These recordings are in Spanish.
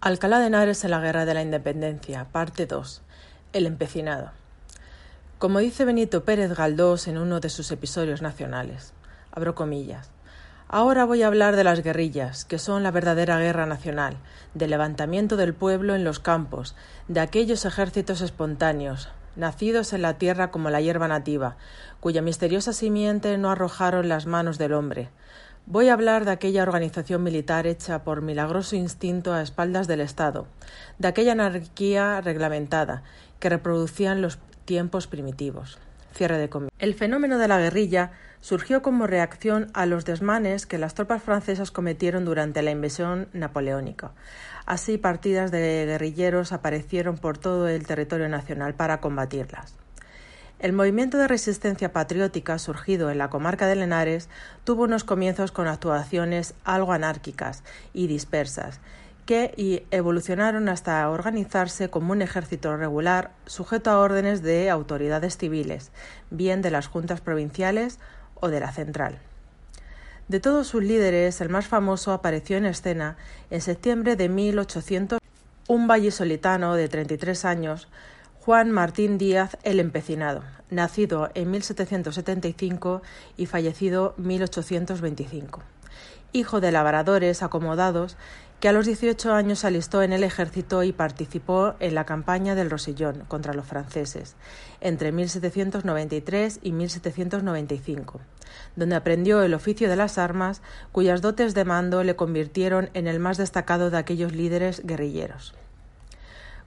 Alcalá de Henares en la Guerra de la Independencia, parte 2. El empecinado. Como dice Benito Pérez Galdós en uno de sus episodios nacionales, abro comillas, ahora voy a hablar de las guerrillas, que son la verdadera guerra nacional, del levantamiento del pueblo en los campos, de aquellos ejércitos espontáneos, nacidos en la tierra como la hierba nativa, cuya misteriosa simiente no arrojaron las manos del hombre, Voy a hablar de aquella organización militar hecha por milagroso instinto a espaldas del Estado, de aquella anarquía reglamentada que reproducían los tiempos primitivos. Cierre de El fenómeno de la guerrilla surgió como reacción a los desmanes que las tropas francesas cometieron durante la invasión napoleónica. Así, partidas de guerrilleros aparecieron por todo el territorio nacional para combatirlas. El movimiento de resistencia patriótica surgido en la comarca de Lenares tuvo unos comienzos con actuaciones algo anárquicas y dispersas, que evolucionaron hasta organizarse como un ejército regular sujeto a órdenes de autoridades civiles, bien de las juntas provinciales o de la central. De todos sus líderes, el más famoso apareció en escena en septiembre de 1800. Un vallisolitano de 33 años Juan Martín Díaz el Empecinado, nacido en 1775 y fallecido 1825. Hijo de labradores acomodados que a los 18 años alistó en el ejército y participó en la campaña del Rosellón contra los franceses entre 1793 y 1795, donde aprendió el oficio de las armas, cuyas dotes de mando le convirtieron en el más destacado de aquellos líderes guerrilleros.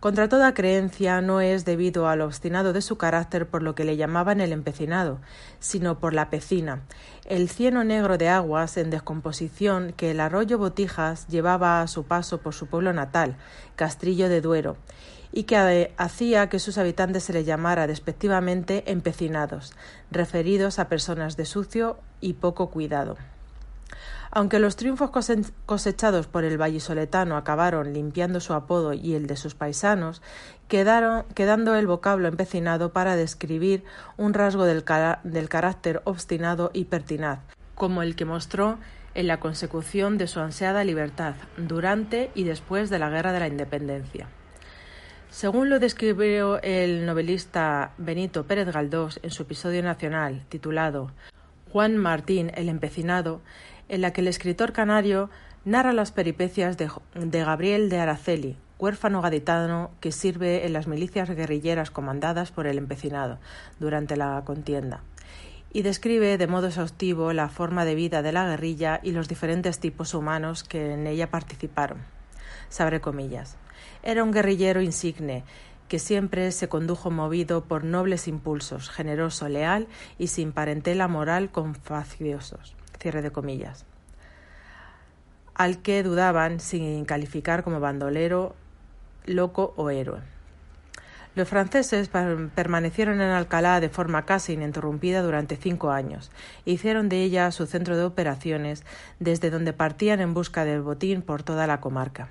Contra toda creencia no es debido al obstinado de su carácter por lo que le llamaban el empecinado, sino por la pecina, el cieno negro de aguas en descomposición que el arroyo Botijas llevaba a su paso por su pueblo natal, Castrillo de Duero, y que hacía que sus habitantes se le llamara despectivamente empecinados, referidos a personas de sucio y poco cuidado. Aunque los triunfos cosechados por el vallisoletano acabaron limpiando su apodo y el de sus paisanos, quedaron, quedando el vocablo empecinado para describir un rasgo del, del carácter obstinado y pertinaz, como el que mostró en la consecución de su ansiada libertad durante y después de la Guerra de la Independencia. Según lo describió el novelista Benito Pérez Galdós en su episodio nacional titulado Juan Martín el Empecinado, en la que el escritor canario narra las peripecias de, Gabriel de Araceli, huérfano gaditano que sirve en las milicias guerrilleras comandadas por el empecinado durante la contienda, y describe de modo exhaustivo la forma de vida de la guerrilla y los diferentes tipos humanos que en ella participaron. Sabre comillas. Era un guerrillero insigne que siempre se condujo movido por nobles impulsos, generoso, leal y sin parentela moral con faciosos cierre de comillas, al que dudaban sin calificar como bandolero, loco o héroe. Los franceses permanecieron en Alcalá de forma casi ininterrumpida durante cinco años e hicieron de ella su centro de operaciones, desde donde partían en busca del botín por toda la comarca.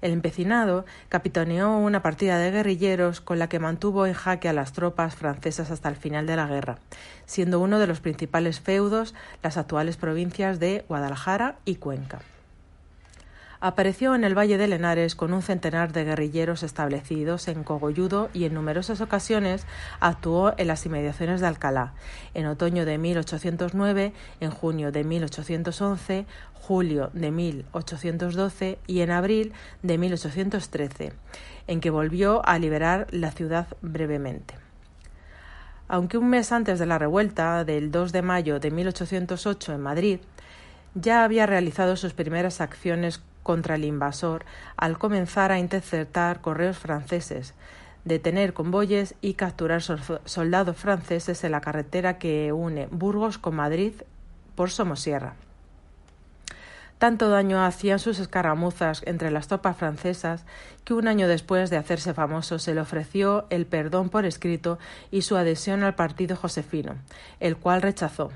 El empecinado capitaneó una partida de guerrilleros con la que mantuvo en jaque a las tropas francesas hasta el final de la guerra, siendo uno de los principales feudos las actuales provincias de Guadalajara y Cuenca apareció en el Valle de Lenares con un centenar de guerrilleros establecidos en Cogolludo y en numerosas ocasiones actuó en las inmediaciones de Alcalá, en otoño de 1809, en junio de 1811, julio de 1812 y en abril de 1813, en que volvió a liberar la ciudad brevemente. Aunque un mes antes de la revuelta del 2 de mayo de 1808 en Madrid, ya había realizado sus primeras acciones contra el invasor al comenzar a interceptar correos franceses, detener convoyes y capturar soldados franceses en la carretera que une Burgos con Madrid por Somosierra. Tanto daño hacían sus escaramuzas entre las tropas francesas que un año después de hacerse famoso se le ofreció el perdón por escrito y su adhesión al partido josefino, el cual rechazó.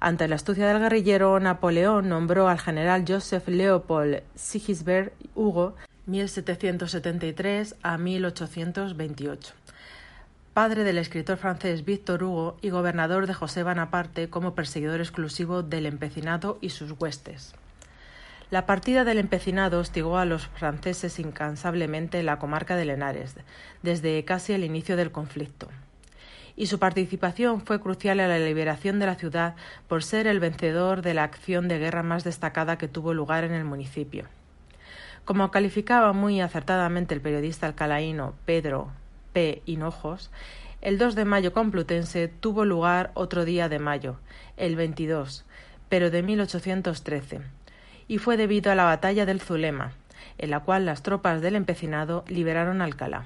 Ante la astucia del guerrillero, Napoleón nombró al general Joseph Leopold Sigisbert Hugo 1773 a 1828 padre del escritor francés Victor Hugo y gobernador de José Bonaparte como perseguidor exclusivo del empecinado y sus huestes. La partida del empecinado hostigó a los franceses incansablemente en la comarca de Lenares, desde casi el inicio del conflicto. Y su participación fue crucial en la liberación de la ciudad por ser el vencedor de la acción de guerra más destacada que tuvo lugar en el municipio. Como calificaba muy acertadamente el periodista alcalaíno Pedro P. Hinojos, el 2 de mayo complutense tuvo lugar otro día de mayo, el 22, pero de 1813 y fue debido a la batalla del Zulema, en la cual las tropas del empecinado liberaron Alcalá.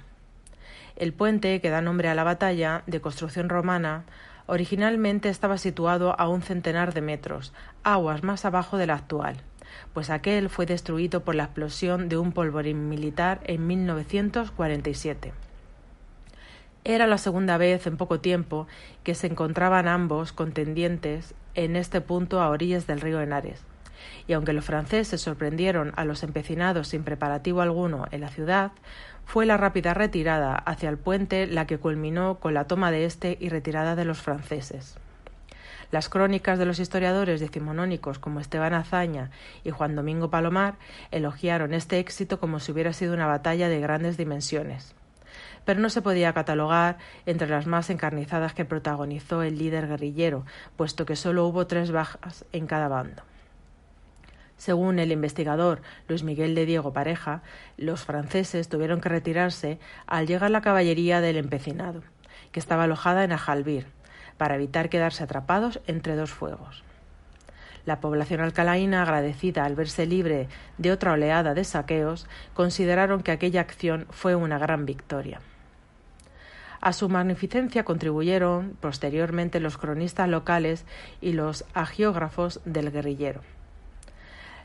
El puente, que da nombre a la batalla, de construcción romana, originalmente estaba situado a un centenar de metros, aguas más abajo del actual, pues aquel fue destruido por la explosión de un polvorín militar en 1947. Era la segunda vez en poco tiempo que se encontraban ambos contendientes en este punto a orillas del río Henares y aunque los franceses sorprendieron a los empecinados sin preparativo alguno en la ciudad, fue la rápida retirada hacia el puente la que culminó con la toma de éste y retirada de los franceses. Las crónicas de los historiadores decimonónicos como Esteban Azaña y Juan Domingo Palomar elogiaron este éxito como si hubiera sido una batalla de grandes dimensiones. Pero no se podía catalogar entre las más encarnizadas que protagonizó el líder guerrillero, puesto que solo hubo tres bajas en cada bando. Según el investigador Luis Miguel de Diego Pareja, los franceses tuvieron que retirarse al llegar la caballería del empecinado, que estaba alojada en Ajalbir, para evitar quedarse atrapados entre dos fuegos. La población alcalaína, agradecida al verse libre de otra oleada de saqueos, consideraron que aquella acción fue una gran victoria. A su magnificencia contribuyeron posteriormente los cronistas locales y los agiógrafos del guerrillero.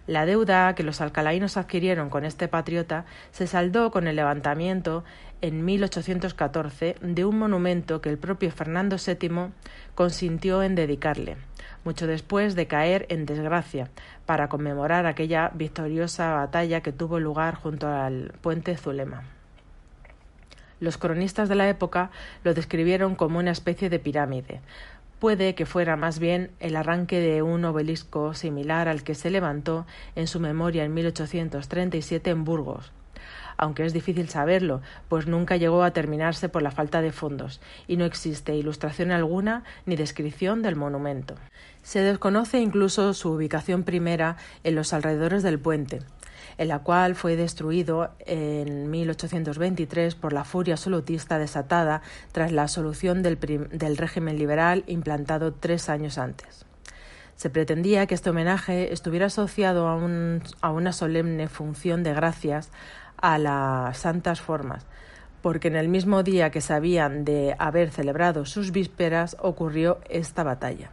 La deuda que los alcalainos adquirieron con este patriota se saldó con el levantamiento en 1814 de un monumento que el propio Fernando VII consintió en dedicarle, mucho después de caer en desgracia, para conmemorar aquella victoriosa batalla que tuvo lugar junto al puente Zulema. Los cronistas de la época lo describieron como una especie de pirámide, Puede que fuera más bien el arranque de un obelisco similar al que se levantó en su memoria en 1837 en Burgos, aunque es difícil saberlo, pues nunca llegó a terminarse por la falta de fondos, y no existe ilustración alguna ni descripción del monumento. Se desconoce incluso su ubicación primera en los alrededores del puente, en la cual fue destruido en 1823 por la furia absolutista desatada tras la solución del, régimen liberal implantado tres años antes. Se pretendía que este homenaje estuviera asociado a, a una solemne función de gracias a las santas formas, porque en el mismo día que sabían de haber celebrado sus vísperas ocurrió esta batalla.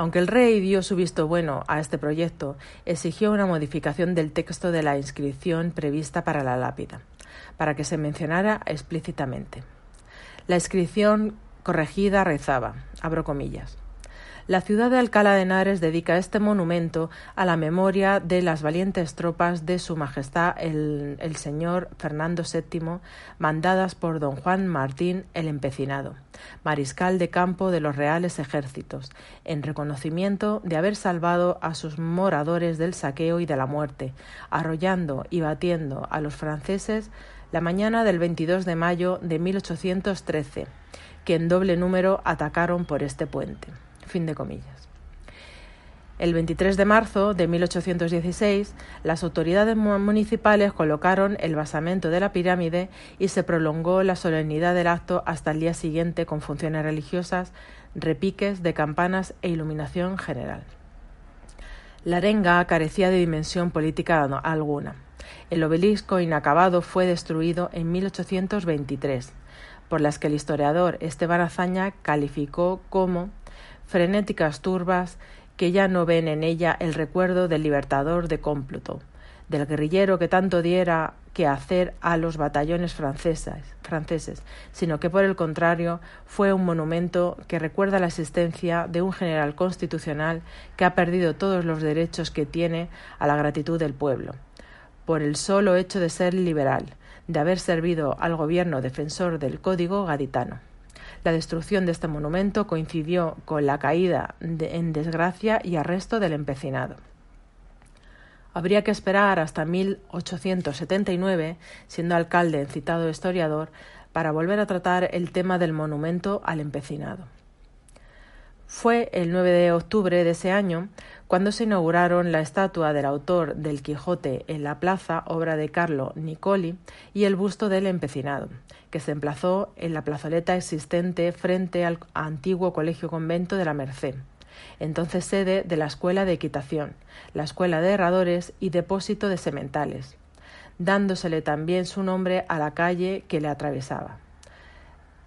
Aunque el rey dio su visto bueno a este proyecto, exigió una modificación del texto de la inscripción prevista para la lápida, para que se mencionara explícitamente. La inscripción corregida rezaba, abro comillas, la ciudad de Alcalá de Henares dedica este monumento a la memoria de las valientes tropas de Su Majestad el, señor Fernando VII, mandadas por don Juan Martín el Empecinado, mariscal de campo de los reales ejércitos, en reconocimiento de haber salvado a sus moradores del saqueo y de la muerte, arrollando y batiendo a los franceses la mañana del 22 de mayo de 1813, que en doble número atacaron por este puente. Fin de comillas. El 23 de marzo de 1816, las autoridades municipales colocaron el basamento de la pirámide y se prolongó la solemnidad del acto hasta el día siguiente con funciones religiosas, repiques de campanas e iluminación general. La arenga carecía de dimensión política alguna. El obelisco inacabado fue destruido en 1823, por las que el historiador Esteban Azaña calificó como frenéticas turbas que ya no ven en ella el recuerdo del libertador de cómpluto, del guerrillero que tanto diera que hacer a los batallones franceses, franceses, sino que por el contrario fue un monumento que recuerda la existencia de un general constitucional que ha perdido todos los derechos que tiene a la gratitud del pueblo, por el solo hecho de ser liberal, de haber servido al gobierno defensor del código gaditano. La destrucción de este monumento coincidió con la caída en desgracia y arresto del empecinado. Habría que esperar hasta 1879, siendo alcalde el citado historiador, para volver a tratar el tema del monumento al empecinado. Fue el 9 de octubre de ese año cuando se inauguraron la estatua del autor del Quijote en la plaza, obra de Carlo Nicoli, y el busto del empecinado, que se emplazó en la plazoleta existente frente al antiguo colegio convento de la Merced, entonces sede de la Escuela de Equitación, la Escuela de Herradores y Depósito de Sementales, dándosele también su nombre a la calle que le atravesaba,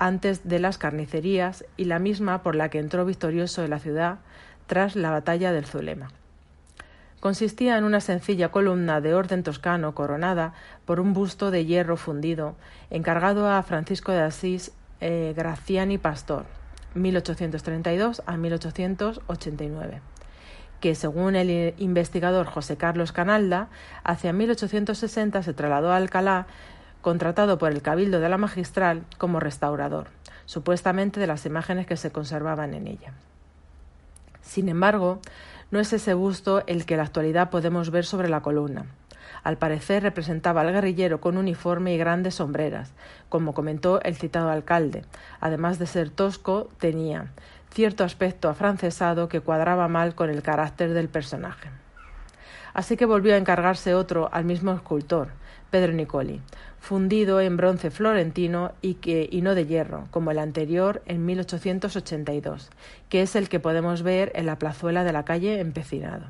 antes de las carnicerías y la misma por la que entró victorioso en la ciudad tras la batalla del Zulema. Consistía en una sencilla columna de orden toscano coronada por un busto de hierro fundido, encargado a Francisco de Asís eh, Graciani Pastor, 1832 a 1889 que según el investigador José Carlos Canalda, hacia 1860 se trasladó a Alcalá, contratado por el Cabildo de la Magistral como restaurador, supuestamente de las imágenes que se conservaban en ella. Sin embargo, no es ese busto el que en la actualidad podemos ver sobre la columna. Al parecer representaba al guerrillero con uniforme y grandes sombreras, como comentó el citado alcalde. Además de ser tosco, tenía cierto aspecto afrancesado que cuadraba mal con el carácter del personaje. Así que volvió a encargarse otro al mismo escultor, Pedro Nicoli, fundido en bronce florentino y, que, y no de hierro, como el anterior en 1882, que es el que podemos ver en la plazuela de la calle Empecinado.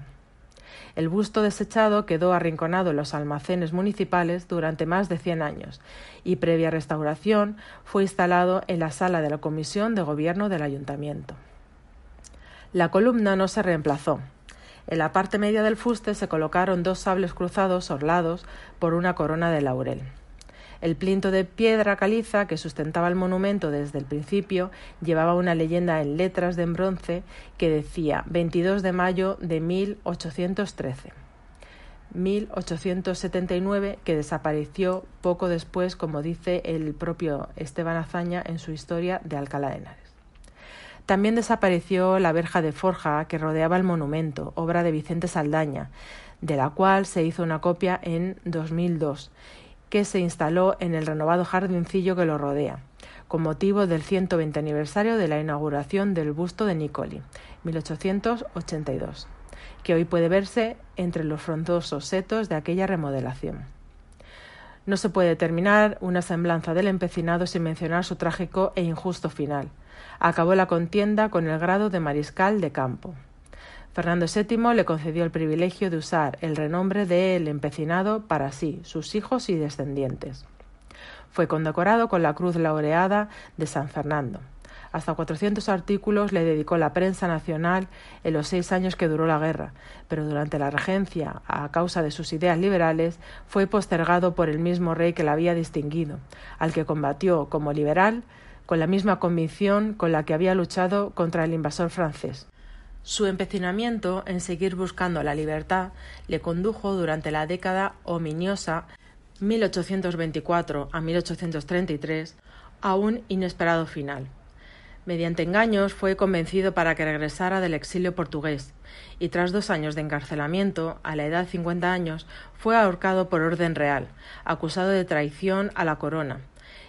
El busto desechado quedó arrinconado en los almacenes municipales durante más de cien años y previa restauración fue instalado en la sala de la Comisión de Gobierno del Ayuntamiento. La columna no se reemplazó. En la parte media del fuste se colocaron dos sables cruzados orlados por una corona de laurel. El plinto de piedra caliza que sustentaba el monumento desde el principio llevaba una leyenda en letras de bronce que decía 22 de mayo de 1813. 1879 que desapareció poco después, como dice el propio Esteban Azaña en su historia de Alcalá de Henares. También desapareció la verja de forja que rodeaba el monumento, obra de Vicente Saldaña, de la cual se hizo una copia en 2002 que se instaló en el renovado jardincillo que lo rodea, con motivo del 120 aniversario de la inauguración del busto de Nicoli, 1882, que hoy puede verse entre los frondosos setos de aquella remodelación. No se puede terminar una semblanza del empecinado sin mencionar su trágico e injusto final. Acabó la contienda con el grado de mariscal de campo. Fernando VII le concedió el privilegio de usar el renombre de el empecinado para sí, sus hijos y descendientes. Fue condecorado con la Cruz Laureada de San Fernando. Hasta 400 artículos le dedicó la prensa nacional en los seis años que duró la guerra, pero durante la regencia, a causa de sus ideas liberales, fue postergado por el mismo rey que la había distinguido, al que combatió como liberal con la misma convicción con la que había luchado contra el invasor francés. Su empecinamiento en seguir buscando la libertad le condujo durante la década ominiosa 1824 a 1833 a un inesperado final. Mediante engaños fue convencido para que regresara del exilio portugués y tras dos años de encarcelamiento, a la edad de 50 años, fue ahorcado por orden real, acusado de traición a la corona,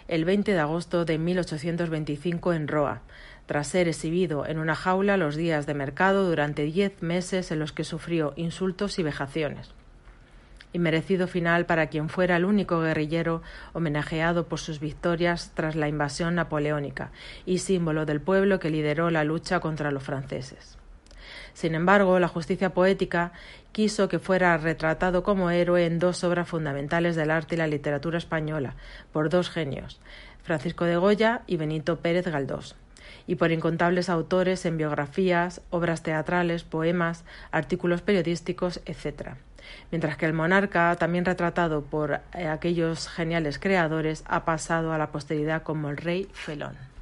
el 20 de agosto de 1825 en Roa, tras ser exhibido en una jaula los días de mercado durante diez meses en los que sufrió insultos y vejaciones. Inmerecido final para quien fuera el único guerrillero homenajeado por sus victorias tras la invasión napoleónica y símbolo del pueblo que lideró la lucha contra los franceses. Sin embargo, la justicia poética quiso que fuera retratado como héroe en dos obras fundamentales del arte y la literatura española, por dos genios, Francisco de Goya y Benito Pérez Galdós y por incontables autores en biografías, obras teatrales, poemas, artículos periodísticos, etc. Mientras que el monarca, también retratado por eh, aquellos geniales creadores, ha pasado a la posteridad como el rey felón.